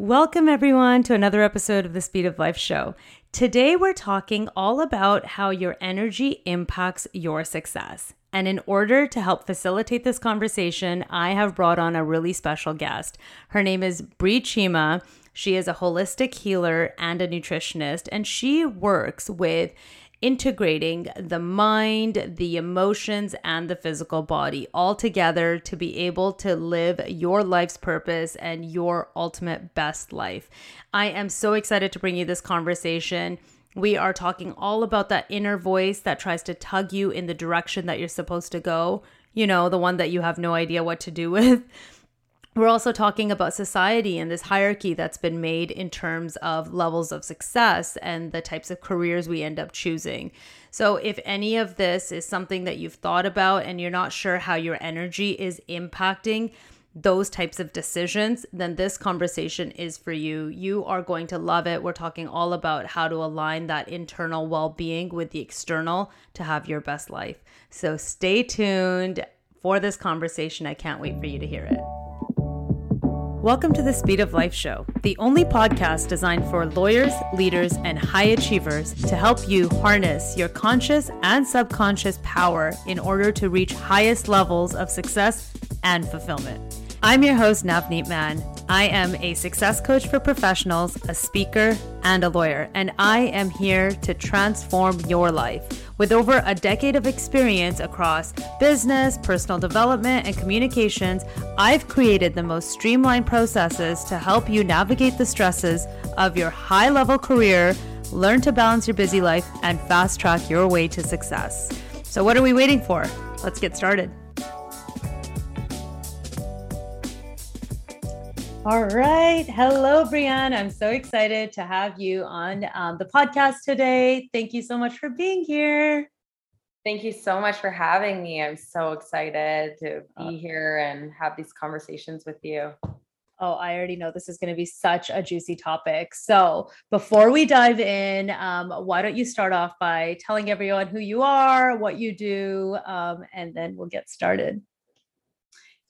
Welcome, everyone, to another episode of the Speed of Life show. Today, we're talking all about how your energy impacts your success. And in order to help facilitate this conversation, I have brought on a really special guest. Her name is Bri Cheema. She is a holistic healer and a nutritionist, and she works with integrating the mind, the emotions, and the physical body all together to be able to live your life's purpose and your ultimate best life. I am so excited to bring you this conversation. We are talking all about that inner voice that tries to tug you in the direction that you're supposed to go, you know, the one that you have no idea what to do with we're also talking about society and this hierarchy that's been made in terms of levels of success and the types of careers we end up choosing. So, if any of this is something that you've thought about and you're not sure how your energy is impacting those types of decisions, then this conversation is for you. You are going to love it. We're talking all about how to align that internal well being with the external to have your best life. So, stay tuned for this conversation. I can't wait for you to hear it. Welcome to the Speed of Life Show, the only podcast designed for lawyers, leaders, and high achievers to help you harness your conscious and subconscious power in order to reach highest levels of success and fulfillment. I'm your host, Navneet Mann. I am a success coach for professionals, a speaker, and a lawyer, and I am here to transform your life. With over a decade of experience across business, personal development, and communications, I've created the most streamlined processes to help you navigate the stresses of your high level career, learn to balance your busy life, and fast track your way to success. So, what are we waiting for? Let's get started. All right. Hello, Brianne. I'm so excited to have you on um, the podcast today. Thank you so much for being here. Thank you so much for having me. I'm so excited to be uh, here and have these conversations with you. Oh, I already know this is going to be such a juicy topic. So, before we dive in, um, why don't you start off by telling everyone who you are, what you do, um, and then we'll get started.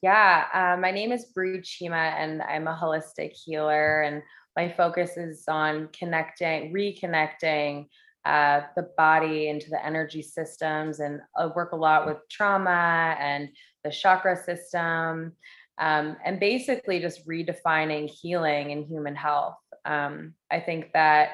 Yeah, uh, my name is Bri Cheema, and I'm a holistic healer. And my focus is on connecting, reconnecting uh, the body into the energy systems. And I work a lot with trauma and the chakra system, um, and basically just redefining healing and human health. Um, I think that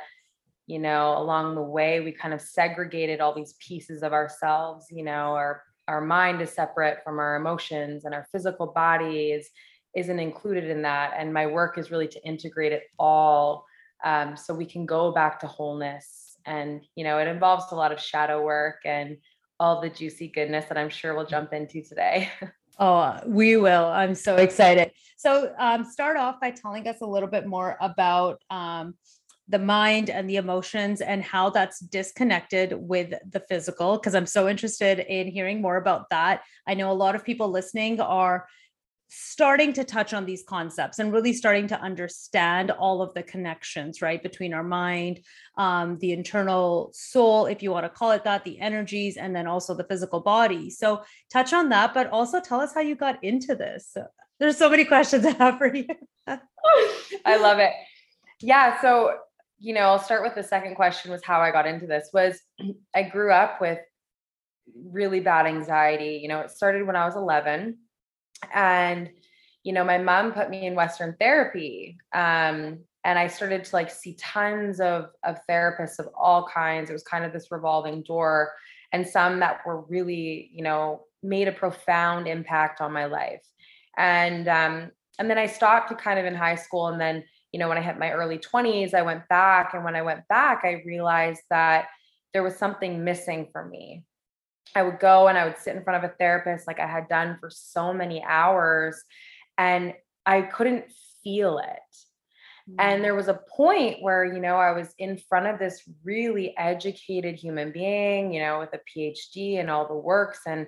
you know along the way we kind of segregated all these pieces of ourselves you know our our mind is separate from our emotions and our physical bodies isn't included in that and my work is really to integrate it all um, so we can go back to wholeness. And you know it involves a lot of shadow work and all the juicy goodness that i'm sure we'll jump into today. Oh we will. I'm so excited. So um, start off by telling us a little bit more about um, the mind and the emotions and how that's disconnected with the physical because i'm so interested in hearing more about that. I know a lot of people listening are starting to touch on these concepts and really starting to understand all of the connections right between our mind um, the internal soul if you want to call it that the energies and then also the physical body. So touch on that but also tell us how you got into this. There's so many questions i have for you. I love it. Yeah so you know, I'll start with the second question was how I got into this was I grew up with really bad anxiety. You know, it started when I was 11 and you know, my mom put me in western therapy. Um and I started to like see tons of of therapists of all kinds. It was kind of this revolving door and some that were really, you know, made a profound impact on my life. And um and then I stopped kind of in high school and then you know, when I hit my early 20s, I went back. And when I went back, I realized that there was something missing for me. I would go and I would sit in front of a therapist like I had done for so many hours, and I couldn't feel it. And mm. there was a point where, you know, I was in front of this really educated human being, you know, with a PhD and all the works and,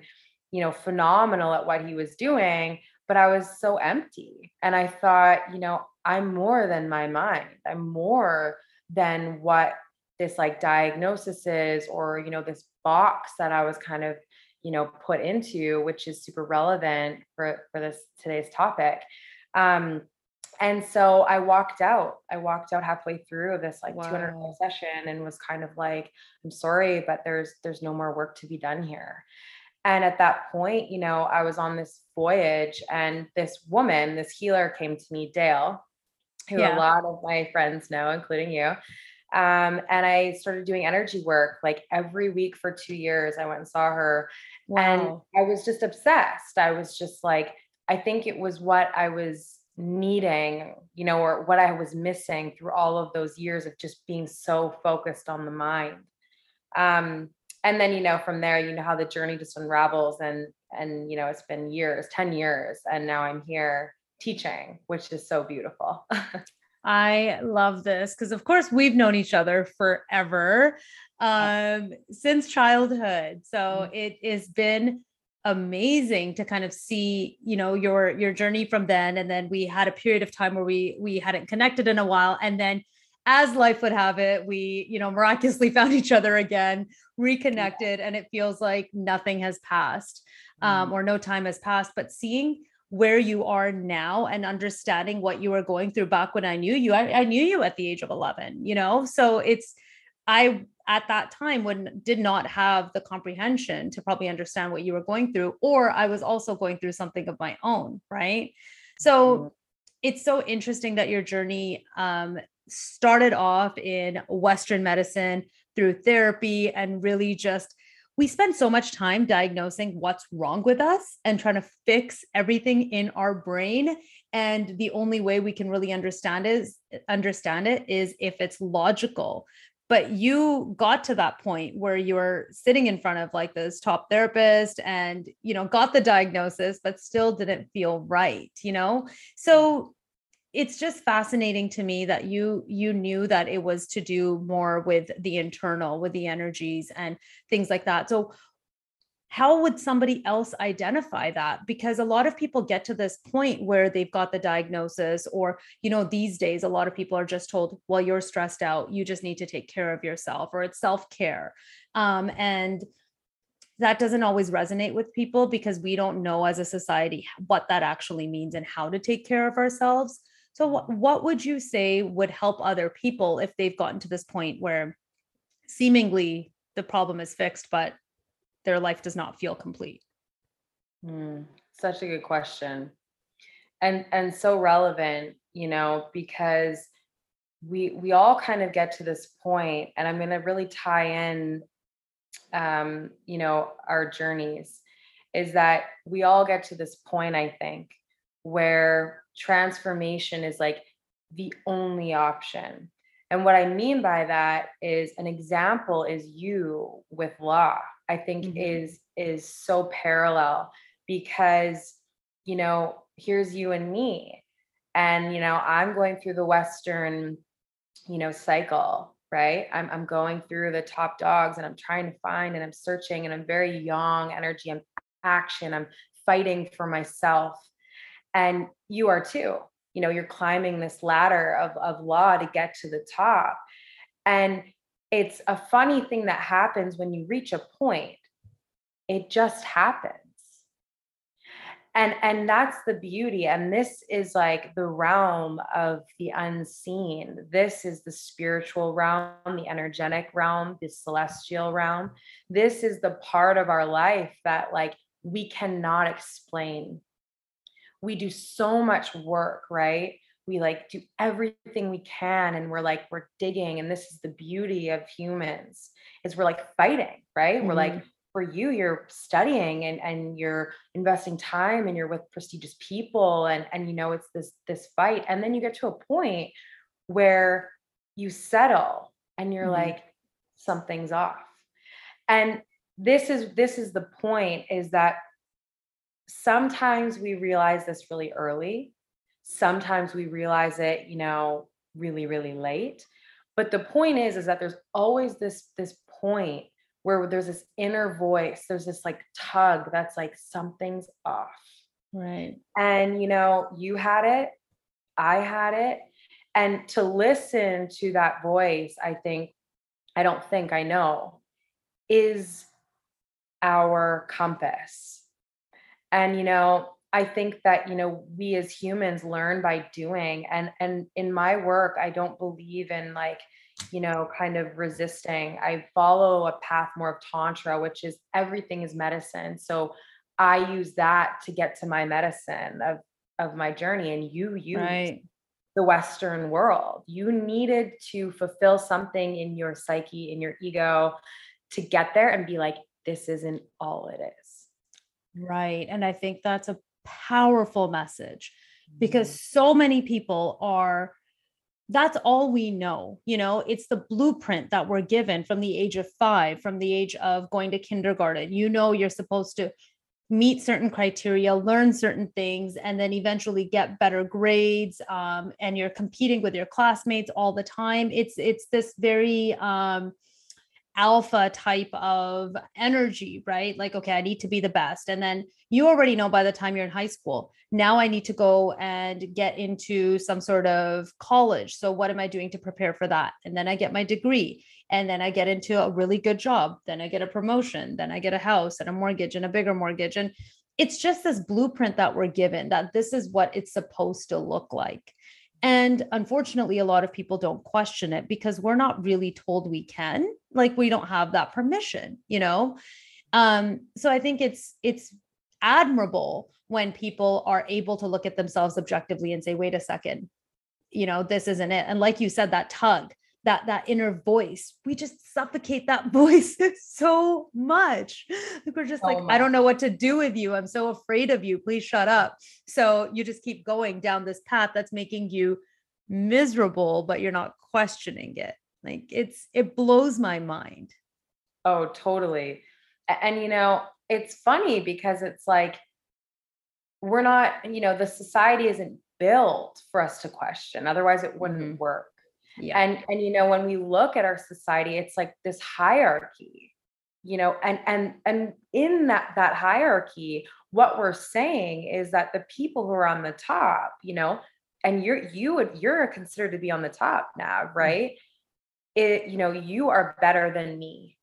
you know, phenomenal at what he was doing. But I was so empty. And I thought, you know, I'm more than my mind. I'm more than what this like diagnosis is or you know this box that I was kind of you know put into which is super relevant for for this today's topic um and so I walked out. I walked out halfway through this like wow. 200 session and was kind of like, I'm sorry, but there's there's no more work to be done here. And at that point, you know, I was on this voyage and this woman, this healer came to me, Dale, who yeah. a lot of my friends know, including you. Um, and I started doing energy work like every week for two years. I went and saw her. Wow. And I was just obsessed. I was just like, I think it was what I was needing, you know, or what I was missing through all of those years of just being so focused on the mind. Um, and then, you know, from there, you know how the journey just unravels and and you know, it's been years, 10 years, and now I'm here teaching, which is so beautiful. I love this because of course we've known each other forever um since childhood. So mm-hmm. it has been amazing to kind of see you know your your journey from then and then we had a period of time where we we hadn't connected in a while and then as life would have it we you know miraculously found each other again reconnected and it feels like nothing has passed um, mm. or no time has passed but seeing where you are now and understanding what you were going through back when i knew you I, I knew you at the age of 11 you know so it's i at that time when did not have the comprehension to probably understand what you were going through or i was also going through something of my own right so mm-hmm. it's so interesting that your journey um, started off in western medicine through therapy and really just we spend so much time diagnosing what's wrong with us and trying to fix everything in our brain. And the only way we can really understand is understand it is if it's logical. But you got to that point where you were sitting in front of like this top therapist and you know got the diagnosis but still didn't feel right you know? So it's just fascinating to me that you you knew that it was to do more with the internal with the energies and things like that. So how would somebody else identify that? Because a lot of people get to this point where they've got the diagnosis or you know these days a lot of people are just told well you're stressed out. You just need to take care of yourself or it's self-care. Um, and that doesn't always resonate with people because we don't know as a society what that actually means and how to take care of ourselves so what, what would you say would help other people if they've gotten to this point where seemingly the problem is fixed but their life does not feel complete? Mm, such a good question. And and so relevant, you know, because we we all kind of get to this point and I'm going to really tie in um, you know, our journeys is that we all get to this point I think where transformation is like the only option. And what I mean by that is an example is you with law I think mm-hmm. is is so parallel because you know here's you and me and you know I'm going through the western you know cycle right I'm I'm going through the top dogs and I'm trying to find and I'm searching and I'm very young energy and action I'm fighting for myself and you are too. You know you're climbing this ladder of of law to get to the top. And it's a funny thing that happens when you reach a point. It just happens. And and that's the beauty. And this is like the realm of the unseen. This is the spiritual realm the energetic realm the celestial realm. This is the part of our life that like we cannot explain we do so much work right we like do everything we can and we're like we're digging and this is the beauty of humans is we're like fighting right mm-hmm. we're like mm-hmm. for you you're studying and and you're investing time and you're with prestigious people and and you know it's this this fight and then you get to a point where you settle and you're mm-hmm. like something's off and this is this is the point is that sometimes we realize this really early. Sometimes we realize it you know really really late. But the point is is that there's always this this point where there's this inner voice there's this like tug that's like something's off. Right. And you know you had it i had it. And to listen to that voice i think i don't think i know is our compass and you know I think that, you know, we as humans learn by doing. And and in my work, I don't believe in like, you know, kind of resisting. I follow a path more of tantra, which is everything is medicine. So I use that to get to my medicine of of my journey. And you use right. the Western world. You needed to fulfill something in your psyche, in your ego, to get there and be like, this isn't all it is. Right. And I think that's a powerful message because mm-hmm. so many people are that's all we know you know it's the blueprint that we're given from the age of 5 from the age of going to kindergarten you know you're supposed to meet certain criteria learn certain things and then eventually get better grades um, and you're competing with your classmates all the time it's it's this very um, alpha type of energy, right? Like, okay, I need to be the best. And then you already know by the time you're in high school, now I need to go and get into some sort of college. So, what am I doing to prepare for that? And then I get my degree. And then I get into a really good job. Then I get a promotion. Then I get a house and a mortgage and a bigger mortgage. And it's just this blueprint that we're given that this is what it's supposed to look like. And unfortunately, a lot of people don't question it because we're not really told we can. Like we don't have that permission, you know? Um, so I think it's it's admirable when people are able to look at themselves objectively and say, wait a second, you know, this isn't it. And like you said, that tug, that that inner voice. We just suffocate that voice so much. We're just like i don't know what to do with you. I'm so afraid of you. Please shut up. So you just keep going down this path that's making you miserable but you're not questioning it. Like it's it blows my mind. Oh totally. And you know it's funny because it's like we're not you know the society isn't built for us to question. Otherwise it wouldn't mm-hmm. work yeah. And and you know when we look at our society it's like this hierarchy. You know, and and and in that that hierarchy what we're saying is that the people who are on the top, you know, and you're you would you're considered to be on the top now, mm. right? It you know, you are better than me.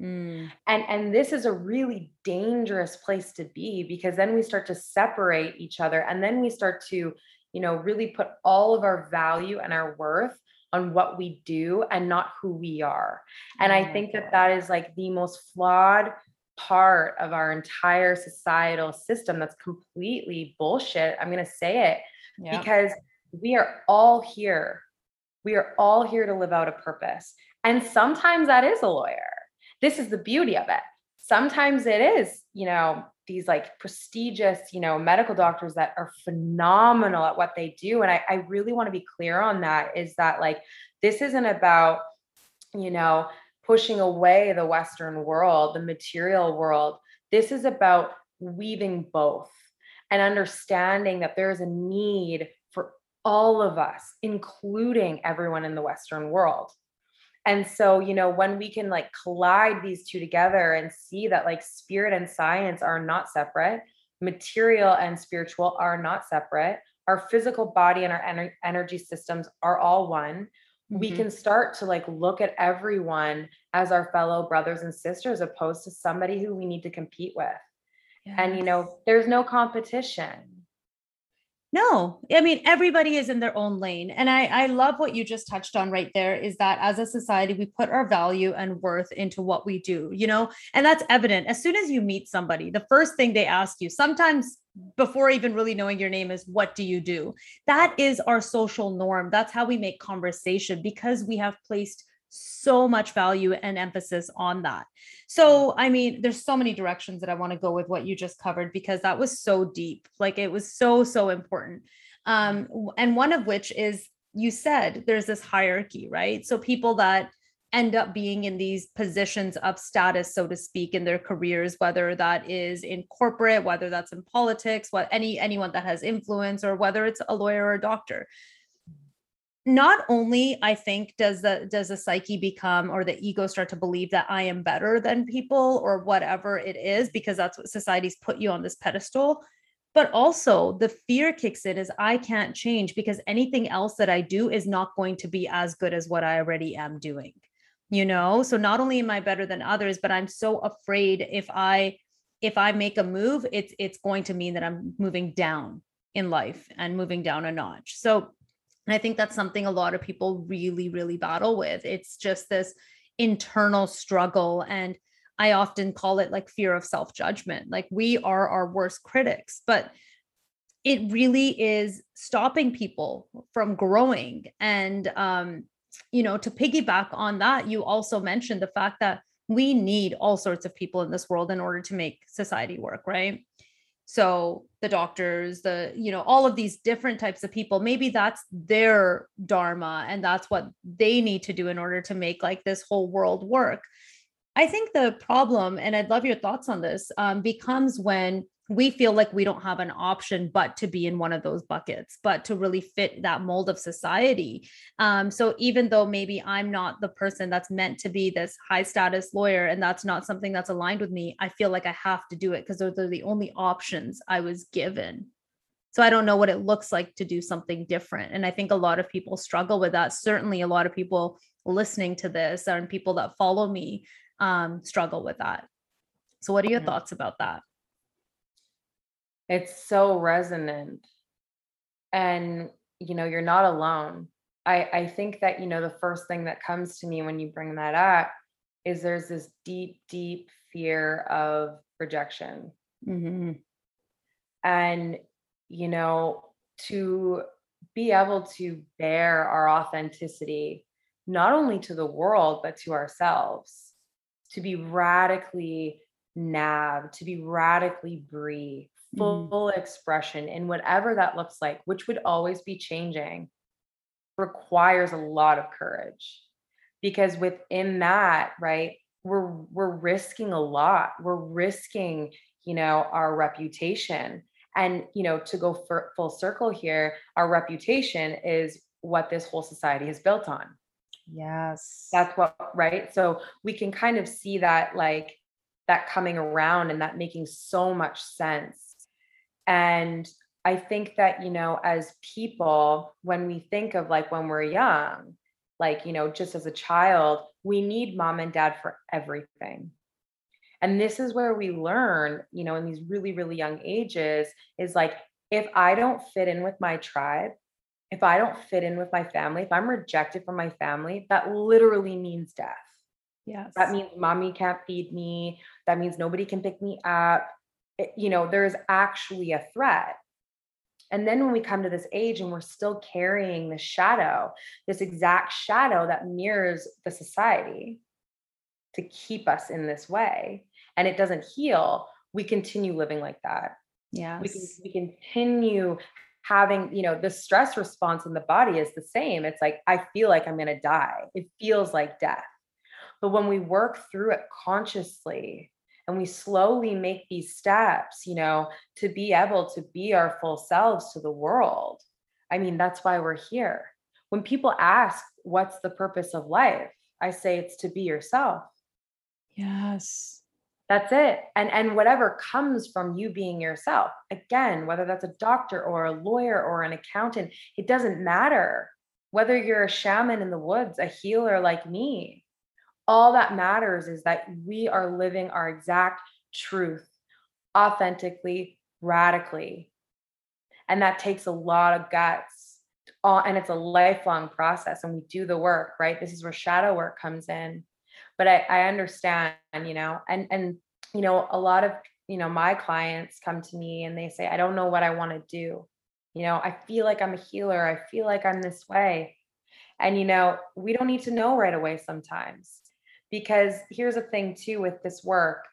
Mm. And and this is a really dangerous place to be because then we start to separate each other and then we start to, you know, really put all of our value and our worth on what we do and not who we are. And oh I mm, think that that is like the most flawed part of our entire societal system that's completely bullshit. I'm going to say it yeah. because we are all here. We are all here to live out a purpose. And sometimes that is a lawyer. This is the beauty of it. Sometimes it is, you know, these like prestigious, you know, medical doctors that are phenomenal at what they do. And I, I really want to be clear on that is that like this isn't about, you know, pushing away the Western world, the material world. This is about weaving both and understanding that there is a need for all of us, including everyone in the Western world. And so, you know, when we can like collide these two together and see that like spirit and science are not separate, material and spiritual are not separate, our physical body and our ener- energy systems are all one. Mm-hmm. We can start to like look at everyone as our fellow brothers and sisters opposed to somebody who we need to compete with. Yes. And you know, there's no competition no, I mean, everybody is in their own lane. And I, I love what you just touched on right there is that as a society, we put our value and worth into what we do, you know, and that's evident. As soon as you meet somebody, the first thing they ask you, sometimes before even really knowing your name, is what do you do? That is our social norm. That's how we make conversation because we have placed so much value and emphasis on that. So, I mean, there's so many directions that I want to go with what you just covered because that was so deep. Like it was so, so important. Um, and one of which is you said there's this hierarchy, right? So, people that end up being in these positions of status so to speak in their careers whether that is in corporate whether that's in politics what any anyone that has influence or whether it's a lawyer or a doctor not only i think does the does the psyche become or the ego start to believe that i am better than people or whatever it is because that's what society's put you on this pedestal but also the fear kicks in is i can't change because anything else that i do is not going to be as good as what i already am doing you know so not only am i better than others but i'm so afraid if i if I make a move, it's it's going to mean that I'm moving down in life and moving down a notch. So and I think that's something a lot of people really, really battle with. It's just this internal struggle. And I often call it like fear of self judgment. Like we are our worst critics, but it really is stopping people from growing. And, um, you know, to piggyback on that, you also mentioned the fact that we need all sorts of people in this world in order to make society work, right? So the doctors, the, you know, all of these different types of people, maybe that's their dharma and that's what they need to do in order to make like this whole world work. I think the problem, and I'd love your thoughts on this, um, becomes when we feel like we don't have an option but to be in one of those buckets, but to really fit that mold of society. Um, so even though maybe I'm not the person that's meant to be this high status lawyer and that's not something that's aligned with me, I feel like I have to do it because those are the only options I was given. So I don't know what it looks like to do something different. And I think a lot of people struggle with that. Certainly, a lot of people listening to this and people that follow me um, struggle with that. So, what are your thoughts about that? It's so resonant. And, you know, you're not alone. I, I think that, you know, the first thing that comes to me when you bring that up is there's this deep, deep fear of rejection. Mm-hmm. And, you know, to be able to bear our authenticity, not only to the world, but to ourselves, to be radically nav, to be radically Bri. Full mm-hmm. expression in whatever that looks like, which would always be changing, requires a lot of courage. Because within that, right, we're we're risking a lot. We're risking, you know, our reputation. And you know, to go for full circle here, our reputation is what this whole society is built on. Yes. That's what, right? So we can kind of see that like that coming around and that making so much sense and I think that, you know, as people, when we think of like when we're young, like, you know, just as a child, we need mom and dad for everything. And this is where we learn, you know, in these really, really young ages is like, if I don't fit in with my tribe, if I don't fit in with my family, if I'm rejected from my family, that literally means death. Yes. That means mommy can't feed me. That means nobody can pick me up you know, there's actually a threat. And then when we come to this age and we're still carrying the shadow, this exact shadow that mirrors the society to keep us in this way, and it doesn't heal, we continue living like that. Yeah. We, we continue having, you know, the stress response in the body is the same. It's like, I feel like I'm going to die. It feels like death. But when we work through it consciously, and we slowly make these steps you know to be able to be our full selves to the world. I mean that's why we're here. When people ask what's the purpose of life? I say it's to be yourself. Yes. That's it. And and whatever comes from you being yourself again whether that's a doctor or a lawyer or an accountant it doesn't matter. Whether you're a shaman in the woods a healer like me all that matters is that we are living our exact truth authentically, radically. And that takes a lot of guts. Uh, and it's a lifelong process, and we do the work, right? This is where shadow work comes in. But I, I understand, you know, and and you know, a lot of you know my clients come to me and they say, I don't know what I want to do. You know, I feel like I'm a healer. I feel like I'm this way. And you know, we don't need to know right away sometimes because here's the thing too with this work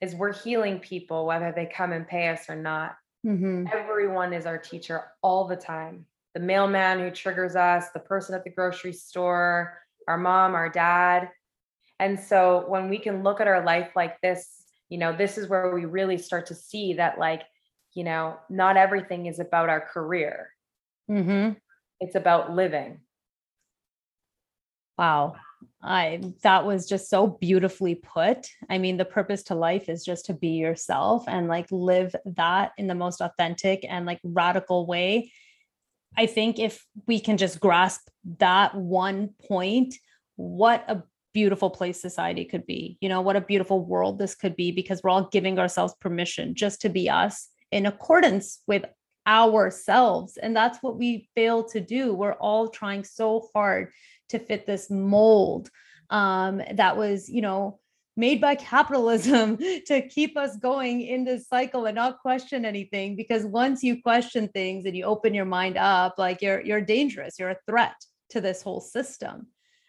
is we're healing people whether they come and pay us or not. Mm-hmm. everyone is our teacher all the time. The mailman who triggers us the person at the grocery store our mom our dad. And so when we can look at our life like this you know this is where we really start to see that like you know not everything is about our career. Mm-hmm. it's about living. Wow I that was just so beautifully put. I mean, the purpose to life is just to be yourself and like live that in the most authentic and like radical way. I think if we can just grasp that one point, what a beautiful place society could be you know what a beautiful world this could be because we're all giving ourselves permission just to be us in accordance with ourselves and that's what we fail to do we're all trying so hard to fit this mold um, that was you know made by capitalism to keep us going in this cycle and not question anything because once you question things and you open your mind up like you're you're dangerous you're a threat to this whole system.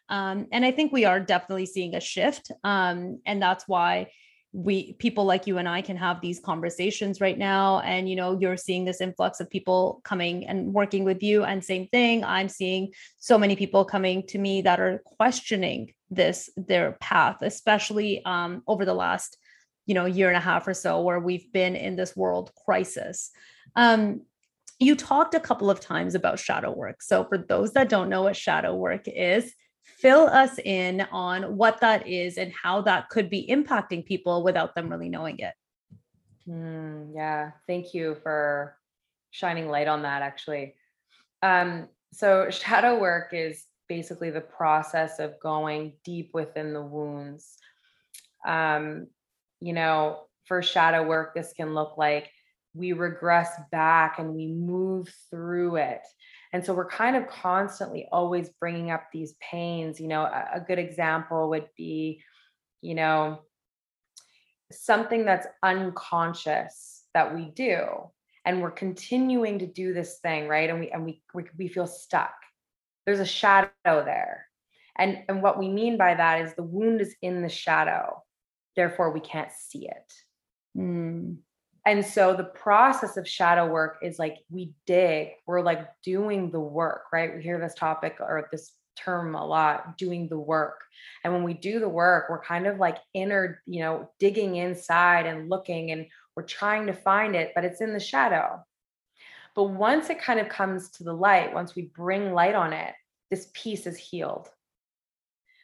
Um, and i think we are definitely seeing a shift um, and that's why we people like you and I can have these conversations right now and you know you're seeing this influx of people coming and working with you and same thing I'm seeing so many people coming to me that are questioning this their path especially um, over the last you know year and a half or so where we've been in this world crisis. Um, you talked a couple of times about shadow work. So for those that don't know what shadow work is fill us in on what that is and how that could be impacting people without them really knowing it. Mm, yeah, thank you for shining light on that actually. Um, so, shadow work is basically the process of going deep within the wounds. Um, you know, for shadow work, this can look like we regress back and we move through it. And so we're kind of constantly always bringing up these pains. You know, a, a good example would be, you know, something that's unconscious that we do and we're continuing to do this thing right and we and we we, we feel stuck there's a shadow there and and what we mean by that is the wound is in the shadow therefore we can't see it mm. And so the process of shadow work is like we dig, we're like doing the work, right? We hear this topic or this term a lot, doing the work. And when we do the work, we're kind of like inner, you know, digging inside and looking and we're trying to find it, but it's in the shadow. But once it kind of comes to the light, once we bring light on it, this piece is healed.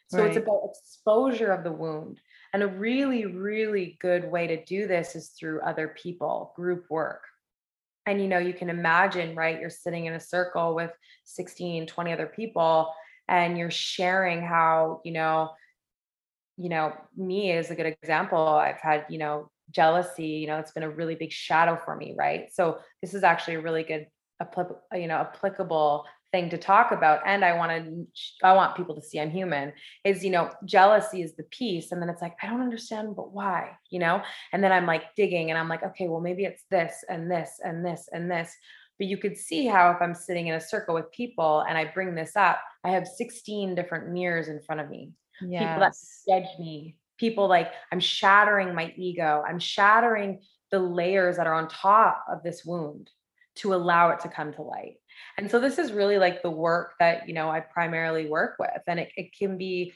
So right. it's about exposure of the wound. And a really, really good way to do this is through other people, group work. And you know, you can imagine, right? You're sitting in a circle with 16, 20 other people, and you're sharing how, you know, you know, me is a good example. I've had, you know, jealousy, you know, it's been a really big shadow for me, right? So this is actually a really good, you know, applicable thing to talk about and i want to i want people to see i'm human is you know jealousy is the piece and then it's like i don't understand but why? You know? And then i'm like digging and i'm like okay well maybe it's this and this and this and this. But you could see how if i'm sitting in a circle with people and i bring this up i have 16 different mirrors in front of me. Yes. people that judge me. People like i'm shattering my ego. I'm shattering the layers that are on top of this wound to allow it to come to light and so this is really like the work that, you know, I primarily work with and it, it can be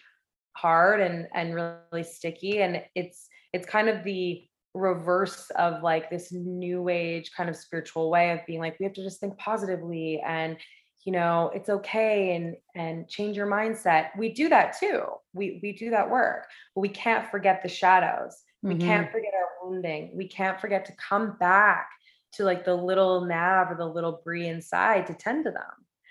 hard and and really sticky and it's it's kind of the reverse of like this new age kind of spiritual way of being like we have to just think positively and you know it's okay and and change your mindset. We do that too. We we do that work but we can't forget the shadows. We mm-hmm. can't forget our wounding. We can't forget to come back to like the little nav or the little Bri inside to tend to them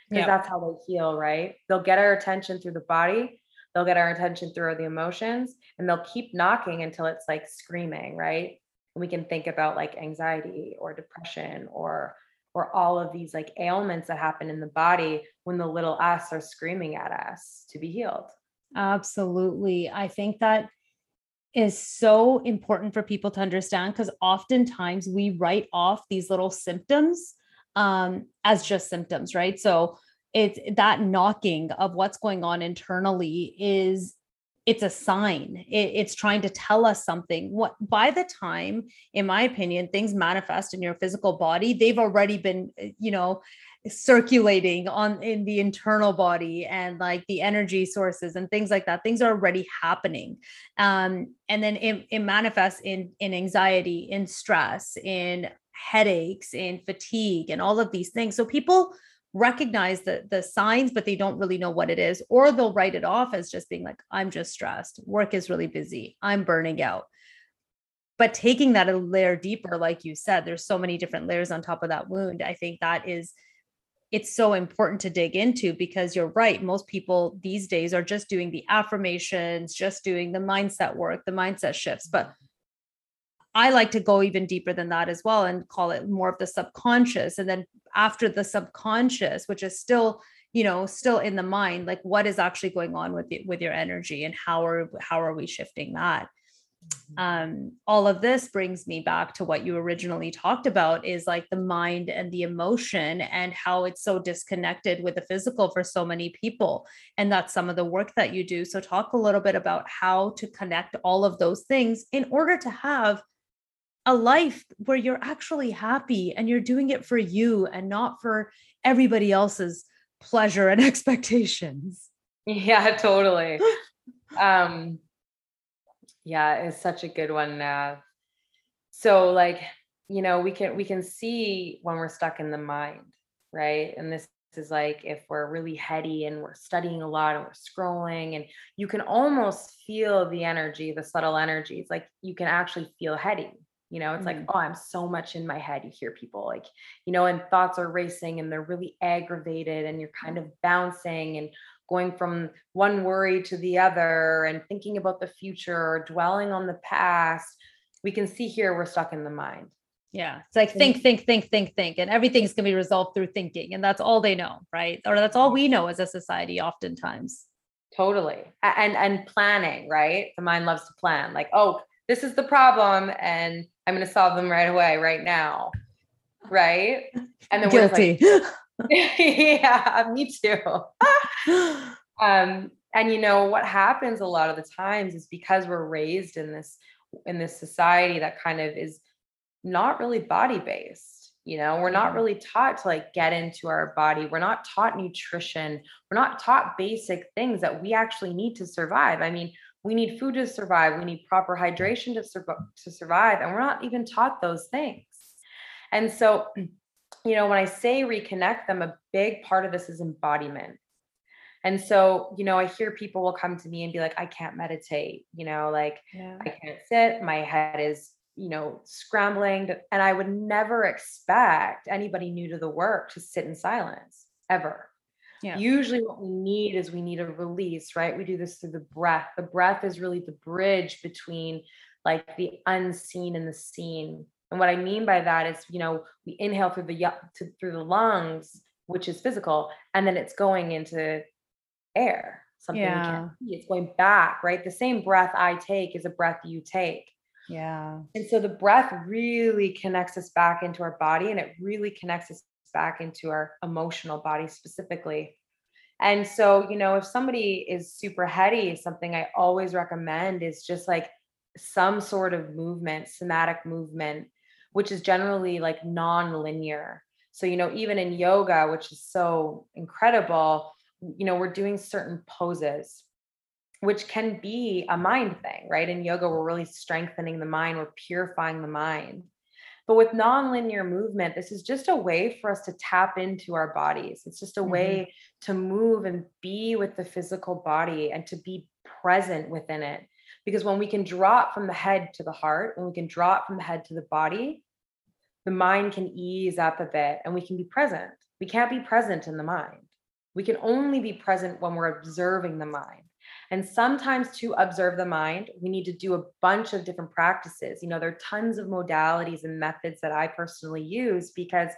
because yep. that's how they heal right? They'll get our attention through the body they'll get our attention through the emotions and they'll keep knocking until it's like screaming right? And we can think about like anxiety or depression or or all of these like ailments that happen in the body when the little us are screaming at us to be healed. Absolutely. I think that is so important for people to understand because oftentimes we write off these little symptoms um, as just symptoms, right? So it's that knocking of what's going on internally is it's a sign it, it's trying to tell us something what by the time in my opinion things manifest in your physical body they've already been eh, you know circulating on in the internal body and like the energy sources and things like that things are already happening. Um, and then it, it manifests in in anxiety in stress in headaches in fatigue and all of these things. So people recognize the the signs but they don't really know what it is or they'll write it off as just being like i'm just stressed. Work is really busy. I'm burning out. But taking that a layer deeper like you said there's so many different layers on top of that wound. I think that is it's so important to dig into because you're right. Most people these days are just doing the affirmations, just doing the mindset work, the mindset shifts. But mm-hmm. I like to go even deeper than that as well and call it more of the subconscious. And then after the subconscious, which is still, you know, still in the mind, like what is actually going on with the, with your energy and how are how are we shifting that? Mm-hmm. um, all of this brings me back to what you originally talked about is like the mind and the emotion and how it's so disconnected with the physical for so many people. And that's some of the work that you do. So talk a little bit about how to connect all of those things in order to have a life where you're actually happy and you're doing it for you and not for everybody else's pleasure and expectations. Yeah totally. Um yeah, it's such a good one. Uh, so like, you know, we can we can see when we're stuck in the mind, right? And this is like if we're really heady and we're studying a lot and we're scrolling and you can almost feel the energy, the subtle energies. Like you can actually feel heady. You know, it's mm-hmm. like, oh, I'm so much in my head. You hear people like, you know, and thoughts are racing and they're really aggravated and you're kind of bouncing and going from one worry to the other and thinking about the future dwelling on the past we can see here we're stuck in the mind. Yeah. It's like think think think think think and everything's going to be resolved through thinking and that's all they know right? Or that's all we know as a society oftentimes. Totally. And and planning right? The mind loves to plan like oh this is the problem and i'm going to solve them right away right now. Right? And then guilty we're like, yeah, me too. um, and you know what happens a lot of the times is because we're raised in this in this society that kind of is not really body based you know we're not mm-hmm. really taught to like get into our body. We're not taught nutrition. We're not taught basic things that we actually need to survive. I mean we need food to survive. We need proper hydration to, sur- to survive and we're not even taught those things. And so you know, when I say reconnect them, a big part of this is embodiment. And so, you know, I hear people will come to me and be like, I can't meditate, you know, like yeah. I can't sit, my head is, you know, scrambling. And I would never expect anybody new to the work to sit in silence ever. Yeah. Usually, what we need is we need a release, right? We do this through the breath. The breath is really the bridge between like the unseen and the seen. And what I mean by that is, you know, we inhale through the to, through the lungs, which is physical, and then it's going into air, something yeah. we can't see. It's going back, right? The same breath I take is a breath you take. Yeah. And so the breath really connects us back into our body and it really connects us back into our emotional body specifically. And so, you know, if somebody is super heady, something I always recommend is just like some sort of movement, somatic movement which is generally like non-linear. So, you know, even in yoga, which is so incredible, you know, we're doing certain poses, which can be a mind thing, right? In yoga, we're really strengthening the mind, we're purifying the mind. But with non-linear movement, this is just a way for us to tap into our bodies. It's just a mm-hmm. way to move and be with the physical body and to be present within it because when we can drop from the head to the heart, when we can drop from the head to the body, the mind can ease up a bit and we can be present. We can't be present in the mind. We can only be present when we're observing the mind. And sometimes to observe the mind, we need to do a bunch of different practices. You know, there are tons of modalities and methods that I personally use because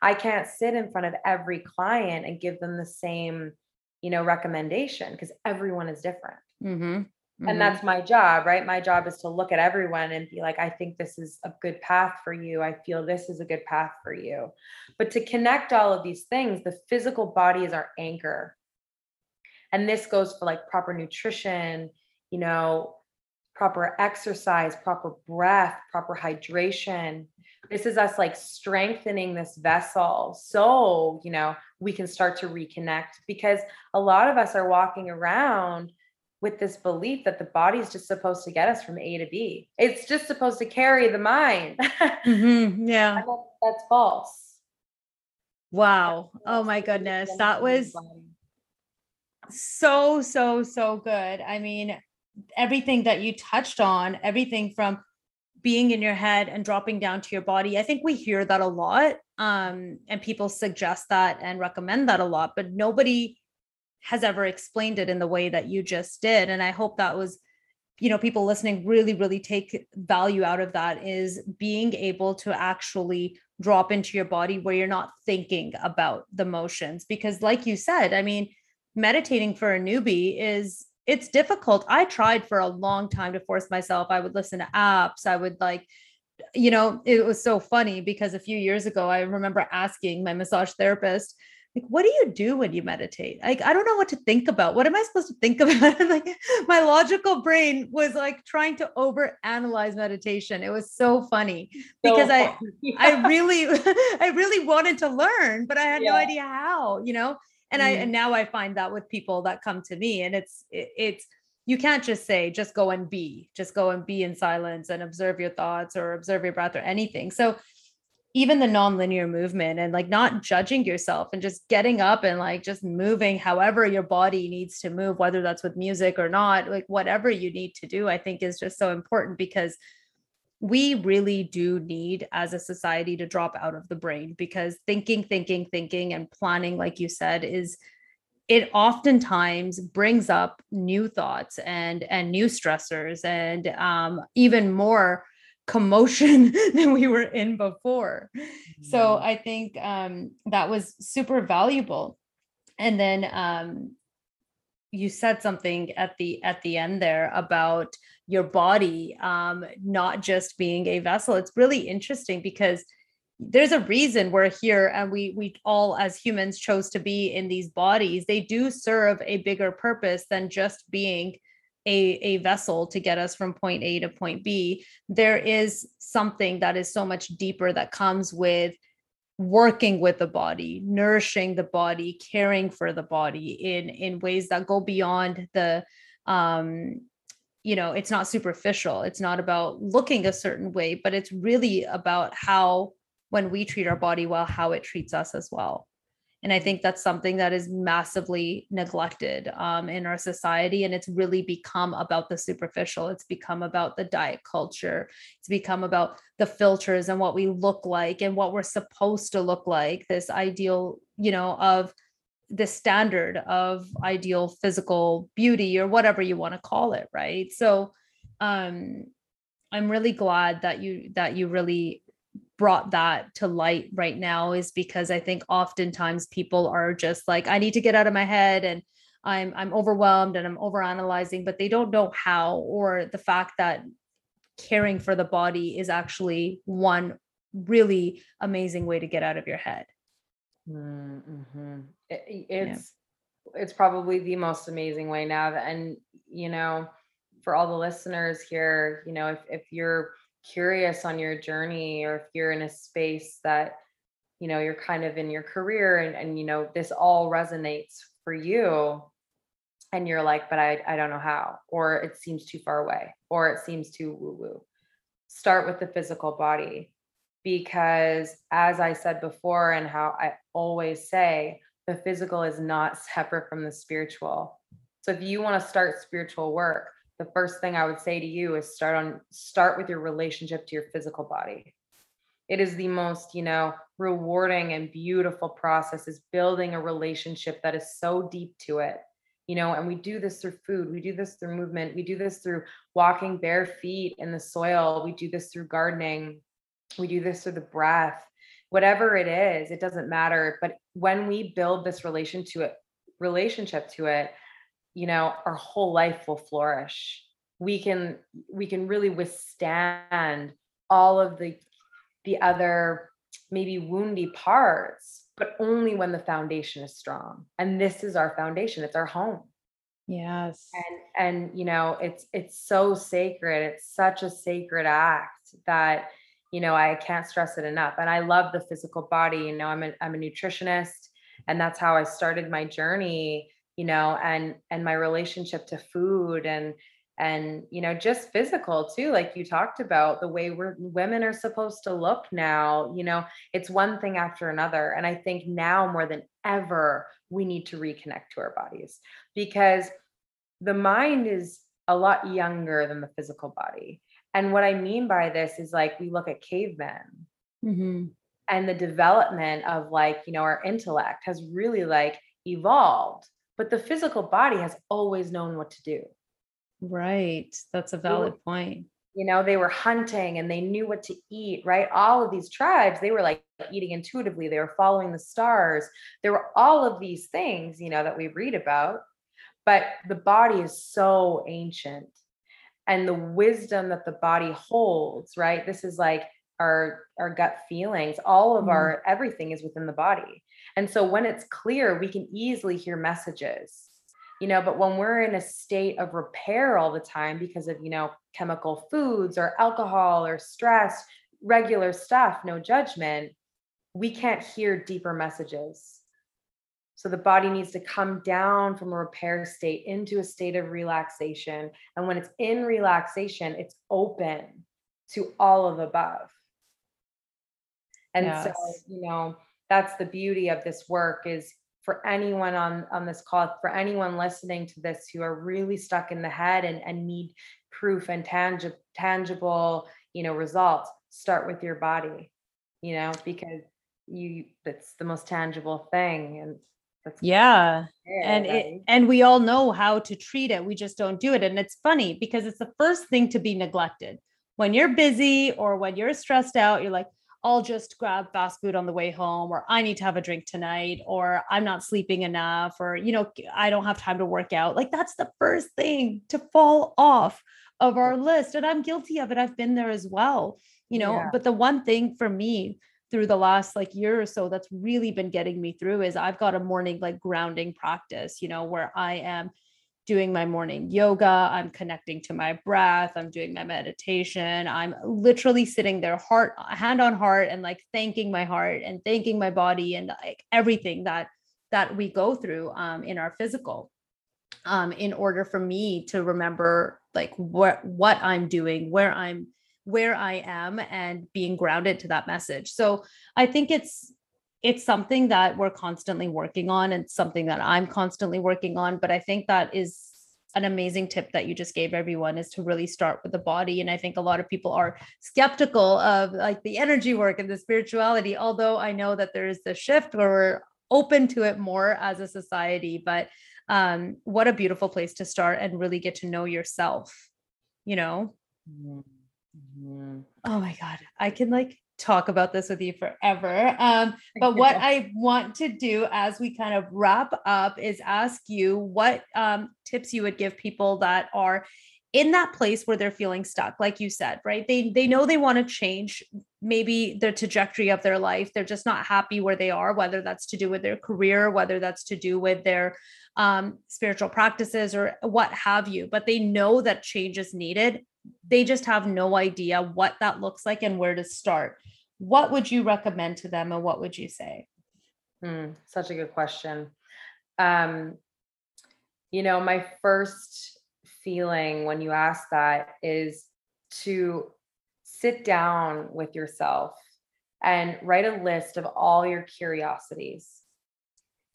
I can't sit in front of every client and give them the same, you know, recommendation because everyone is different. Mm-hmm. Mm-hmm. And that's my job, right? My job is to look at everyone and be like, I think this is a good path for you. I feel this is a good path for you. But to connect all of these things, the physical body is our anchor. And this goes for like proper nutrition, you know, proper exercise, proper breath, proper hydration. This is us like strengthening this vessel so, you know, we can start to reconnect because a lot of us are walking around with this belief that the body's just supposed to get us from A to B. It's just supposed to carry the mind. mm-hmm. Yeah. That, that's false. Wow. Oh my goodness. That was so, so, so good. I mean, everything that you touched on, everything from being in your head and dropping down to your body. I think we hear that a lot um and people suggest that and recommend that a lot but nobody has ever explained it in the way that you just did. And i hope that was you know people listening really really take value out of that is being able to actually drop into your body where you're not thinking about the motions. Because like you said i mean meditating for a newbie is it's difficult. I tried for a long time to force myself. I would listen to apps. I would like you know it was so funny because a few years ago i remember asking my massage therapist like what do you do when you meditate like i don't know what to think about what am i supposed to think about like my logical brain was like trying to over analyze meditation it was so funny because so i yeah. i really i really wanted to learn but i had yeah. no idea how you know and mm. i and mm. now i find that with people that come to me and it's it, it's you can't just say just go and be just go and be in silence and observe your thoughts or observe your breath or anything so even the nonlinear movement and like not judging yourself and just getting up and like just moving however your body needs to move whether that's with music or not like whatever you need to do i think is just so important because we really do need as a society to drop out of the brain because thinking thinking thinking and planning like you said is it oftentimes brings up new thoughts and and new stressors and um, even more commotion than we were in before. Mm-hmm. So I think um, that was super valuable. And then um, you said something at the at the end there about your body um, not just being a vessel. It's really interesting because there's a reason we're here and we we all as humans chose to be in these bodies. They do serve a bigger purpose than just being a, a vessel to get us from point A to point B, there is something that is so much deeper that comes with working with the body, nourishing the body, caring for the body in in ways that go beyond the um you know, it's not superficial. It's not about looking a certain way, but it's really about how when we treat our body well, how it treats us as well. And I think that's something that is massively neglected um, in our society. And it's really become about the superficial. It's become about the diet culture. It's become about the filters and what we look like and what we're supposed to look like. This ideal, you know, of the standard of ideal physical beauty or whatever you want to call it. Right. So, um, I'm really glad that you that you really brought that to light right now is because I think oftentimes people are just like, I need to get out of my head and I'm I'm overwhelmed and I'm overanalyzing, but they don't know how, or the fact that caring for the body is actually one really amazing way to get out of your head. Mm-hmm. It, it's yeah. it's probably the most amazing way now, and you know, for all the listeners here, you know, if if you're curious on your journey or if you're in a space that you know you're kind of in your career and, and you know this all resonates for you and you're like but I, I don't know how or it seems too far away or it seems too woo woo start with the physical body because as i said before and how i always say the physical is not separate from the spiritual. So if you want to start spiritual work the first thing I would say to you is start on start with your relationship to your physical body. It is the most, you know, rewarding and beautiful process is building a relationship that is so deep to it. You know, and we do this through food, we do this through movement, we do this through walking bare feet in the soil, we do this through gardening, we do this through the breath. Whatever it is, it doesn't matter, but when we build this relation to it, relationship to it, you know our whole life will flourish. We can we can really withstand all of the the other maybe woundy parts but only when the foundation is strong. And this is our foundation. It's our home. Yes. And and you know it's it's so sacred. It's such a sacred act that you know i can't stress it enough. And i love the physical body. You know i'm a, I'm a nutritionist and that's how i started my journey you know and and my relationship to food and and you know just physical too like you talked about the way we're women are supposed to look now you know it's one thing after another. And i think now more than ever we need to reconnect to our bodies because the mind is a lot younger than the physical body. And what i mean by this is like we look at cavemen mm-hmm. and the development of like, you know, our intellect has really like evolved, but the physical body has always known what to do. Right. That's a valid point. You know, they were hunting and they knew what to eat, right? All of these tribes, they were like eating intuitively, they were following the stars. There were all of these things, you know, that we read about, but the body is so ancient and the wisdom that the body holds, right? This is like our our gut feelings all of mm. our everything is within the body and so when it's clear we can easily hear messages you know but when we're in a state of repair all the time because of you know chemical foods or alcohol or stress regular stuff no judgment we can't hear deeper messages. So the body needs to come down from a repair state into a state of relaxation. And when it's in relaxation it's open to all of above. And yes. so, you know, that's the beauty of this work is for anyone on on this call, for anyone listening to this who are really stuck in the head and, and need proof and tangible tangible, you know, results, start with your body, you know, because you that's the most tangible thing. And yeah and it, and we all know how to treat it we just don't do it and it's funny because it's the first thing to be neglected when you're busy or when you're stressed out you're like I'll just grab fast food on the way home, or I need to have a drink tonight, or I'm not sleeping enough, or, you know, I don't have time to work out. Like that's the first thing to fall off of our list. And I'm guilty of it. I've been there as well, you know. Yeah. But the one thing for me through the last like year or so that's really been getting me through is I've got a morning like grounding practice, you know, where I am doing my morning yoga, I'm connecting to my breath, I'm doing my meditation. I'm literally sitting there heart hand on heart and like thanking my heart and thanking my body and like everything that that we go through um, in our physical um, in order for me to remember like what what I'm doing, where I'm where I am and being grounded to that message. So I think it's it's something that we're constantly working on and something that I'm constantly working on. But I think that is an amazing tip that you just gave everyone is to really start with the body. And I think a lot of people are skeptical of like the energy work and the spirituality, although I know that there is the shift where we're open to it more as a society. But um, what a beautiful place to start and really get to know yourself, you know? Mm-hmm. Oh my God. I can like talk about this with you forever. Um, but what I want to do as we kind of wrap up is ask you what um, tips you would give people that are in that place where they're feeling stuck like you said right? They they know they want to change maybe the trajectory of their life. They're just not happy where they are whether that's to do with their career whether that's to do with their um, spiritual practices or what have you. But they know that change is needed they just have no idea what that looks like and where to start. What would you recommend to them and what would you say? Hmm, such a good question. Um, you know, my first feeling when you ask that is to sit down with yourself and write a list of all your curiosities.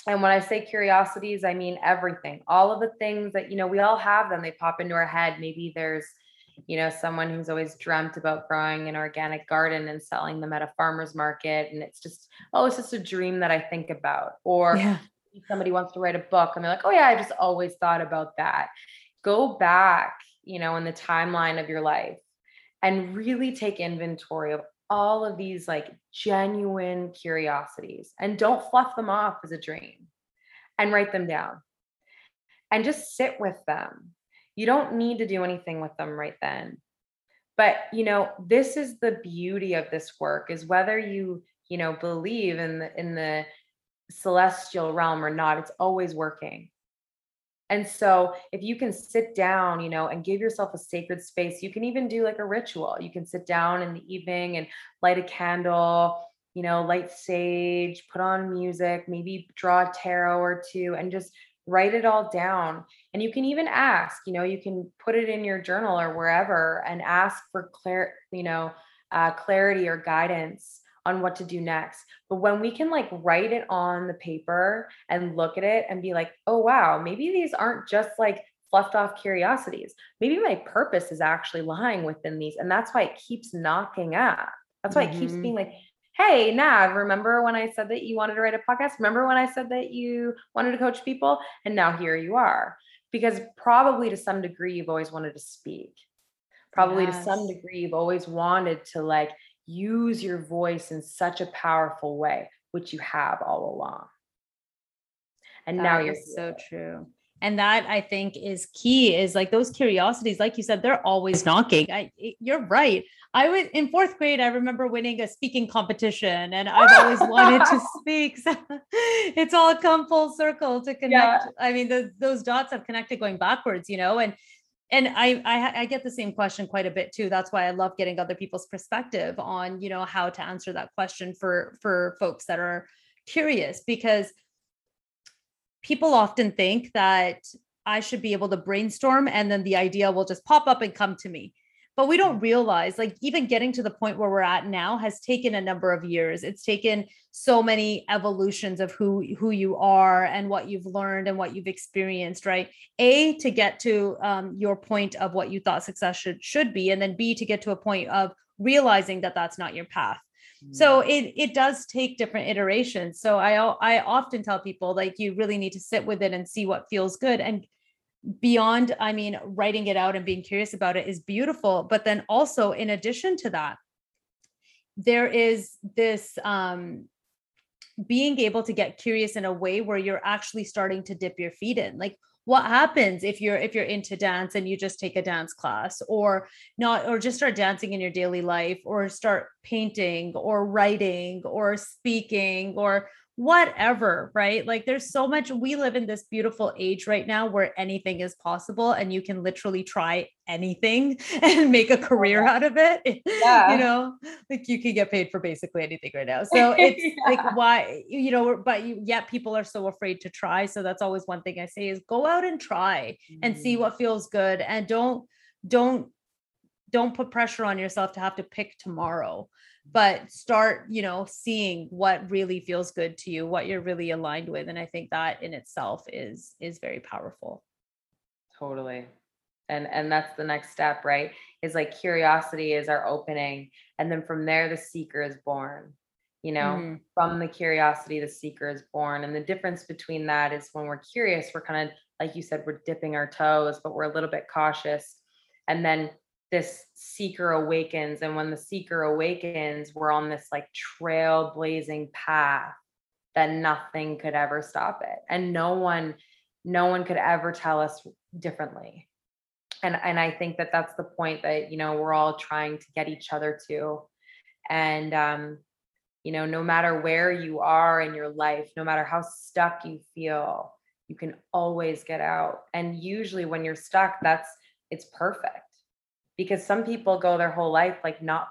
And when I say curiosities, I mean everything, all of the things that, you know, we all have them, they pop into our head. Maybe there's you know, someone who's always dreamt about growing an organic garden and selling them at a farmer's market. And it's just, oh, it's just a dream that I think about. Or yeah. somebody wants to write a book and they're like, oh, yeah, I just always thought about that. Go back, you know, in the timeline of your life and really take inventory of all of these like genuine curiosities and don't fluff them off as a dream and write them down and just sit with them you don't need to do anything with them right then. But, you know, this is the beauty of this work is whether you, you know, believe in the in the celestial realm or not, it's always working. And so if you can sit down, you know, and give yourself a sacred space, you can even do like a ritual. You can sit down in the evening and light a candle, you know, light sage, put on music, maybe draw a tarot or two and just write it all down and you can even ask you know you can put it in your journal or wherever and ask for clear you know uh, clarity or guidance on what to do next. But when we can like write it on the paper and look at it and be like oh wow maybe these aren't just like fluffed off curiosities. Maybe my purpose is actually lying within these and that's why it keeps knocking up. That's why mm-hmm. it keeps being like hey, Nav, remember when I said that you wanted to write a podcast? Remember when I said that you wanted to coach people? And now here you are. Because probably to some degree, you've always wanted to speak. Probably yes. to some degree, you've always wanted to like use your voice in such a powerful way, which you have all along. And that now you're so true and that i think is key is like those curiosities like you said they're always knocking. I, you're right. I was in fourth grade i remember winning a speaking competition and i've always wanted to speak so it's all come full circle to connect. Yeah. i mean the, those dots have connected going backwards you know and and I, I i get the same question quite a bit too. That's why i love getting other people's perspective on you know how to answer that question for for folks that are curious because people often think that I should be able to brainstorm and then the idea will just pop up and come to me. But we don't realize, like, even getting to the point where we're at now has taken a number of years. It's taken so many evolutions of who who you are and what you've learned and what you've experienced, right? A to get to um, your point of what you thought success should should be, and then B to get to a point of realizing that that's not your path so it it does take different iterations. So i i often tell people like you really need to sit with it and see what feels good. And beyond i mean writing it out and being curious about it is beautiful. But then also in addition to that there is this um being able to get curious in a way where you're actually starting to dip your feet in. Like what happens if you're if you're into dance and you just take a dance class or not or just start dancing in your daily life or start painting or writing or speaking or whatever, right? Like there's so much we live in this beautiful age right now where anything is possible and you can literally try anything and make a career out of it. Yeah. You know, like you can get paid for basically anything right now. So it's yeah. like why, you know, but you, yet people are so afraid to try. So that's always one thing I say is go out and try mm-hmm. and see mm-hmm. what feels good and don't don't don't put pressure on yourself to have to pick tomorrow but start you know seeing what really feels good to you what you're really aligned with and i think that in itself is is very powerful. Totally. And and that's the next step right? Is like curiosity is our opening and then from there the seeker is born you know? Mm-hmm. from the curiosity the seeker is born and the difference between that is when we're curious we're kind of like you said we're dipping our toes but we're a little bit cautious and then this seeker awakens and when the seeker awakens we're on this like trailblazing path that nothing could ever stop it and no one no one could ever tell us differently. And and i think that that's the point that you know we're all trying to get each other to. And um you know no matter where you are in your life no matter how stuck you feel you can always get out. And usually when you're stuck that's it's perfect because some people go their whole life like not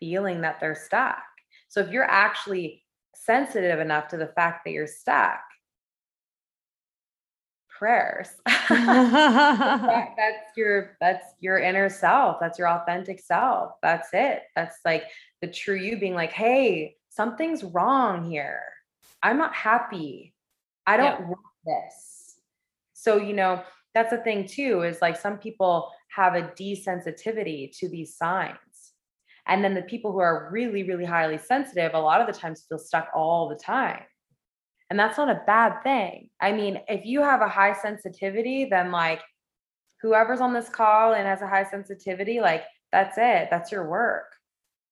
feeling that they're stuck. So if you're actually sensitive enough to the fact that you're stuck, prayers. that, that's your that's your inner self. That's your authentic self. That's it. That's like the true you being like, hey, something's wrong here. I'm not happy. I don't yeah. want this. So, you know, that's the thing too, is like some people have a desensitivity to these signs. And then the people who are really, really highly sensitive, a lot of the times feel stuck all the time. And that's not a bad thing. I mean, if you have a high sensitivity, then like whoever's on this call and has a high sensitivity, like that's it, that's your work.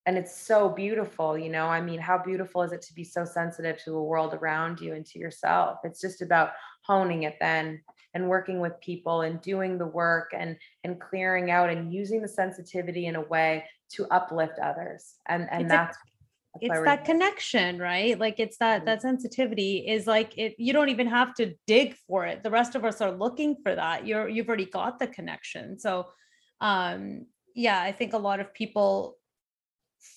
And it's so beautiful, you know. I mean, how beautiful is it to be so sensitive to the world around you and to yourself? It's just about honing it then and working with people and doing the work and and clearing out and using the sensitivity in a way to uplift others and and it's that's a, it's that connection right? Like it's that mm-hmm. that sensitivity is like it you don't even have to dig for it. The rest of us are looking for that. You're you've already got the connection. So um yeah i think a lot of people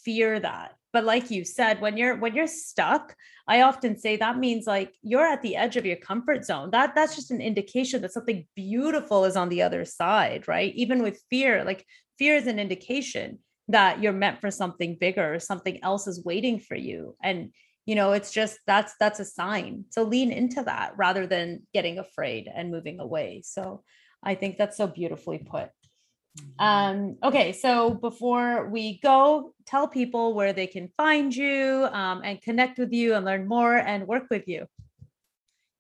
fear that but like you said when you're when you're stuck i often say that means like you're at the edge of your comfort zone. That that's just an indication that something beautiful is on the other side right? Even with fear like fear is an indication that you're meant for something bigger or something else is waiting for you. And you know it's just that's that's a sign. So lean into that rather than getting afraid and moving away. So i think that's so beautifully put Um, okay, so before we go, tell people where they can find you um, and connect with you and learn more and work with you.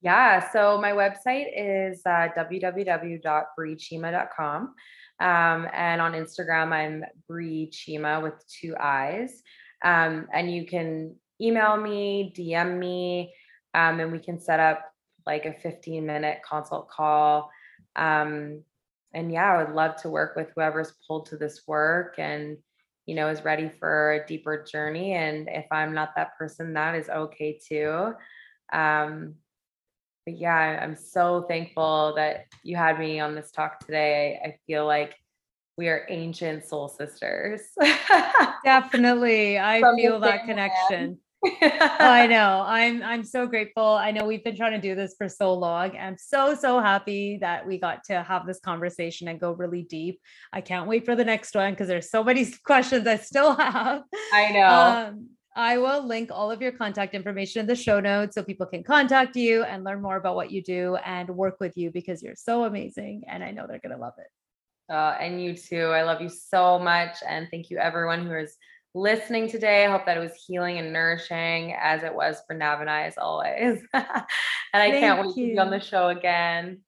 Yeah, so my website is uh, www.bricheema.com. Um, and on Instagram, I'm Bri Cheema with two eyes. Um, and you can email me, DM me, um, and we can set up like a 15 minute consult call. Um, and yeah, I would love to work with whoever's pulled to this work and, you know, is ready for a deeper journey. And if I'm not that person, that is okay too. Um, but yeah, I'm so thankful that you had me on this talk today. I, I feel like we are ancient soul sisters. Definitely. I From feel that connection. I know. I'm I'm so grateful. I know we've been trying to do this for so long. I'm so so happy that we got to have this conversation and go really deep. I can't wait for the next one because there's so many questions I still have. I know. Um, I will link all of your contact information in the show notes so people can contact you and learn more about what you do and work with you because you're so amazing and I know they're going to love it. Uh, and you too. I love you so much. And thank you, everyone who is listening today. I hope that it was healing and nourishing as it was for Nav and I, as always. and I thank can't wait you. to be on the show again.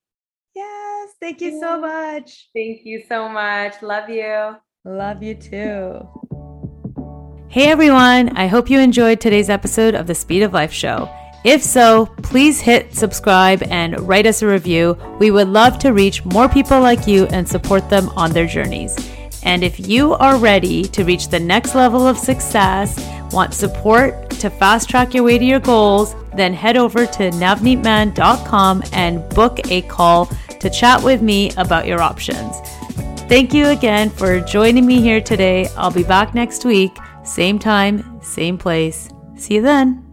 Yes. Thank you so much. Thank you so much. Love you. Love you too. Hey everyone, I hope you enjoyed today's episode of the Speed of Life show. If so, please hit subscribe and write us a review. We would love to reach more people like you and support them on their journeys. And if you are ready to reach the next level of success, want support to fast track your way to your goals, then head over to navneetmann.com and book a call to chat with me about your options. Thank you again for joining me here today. I'll be back next week, same time, same place. See you then.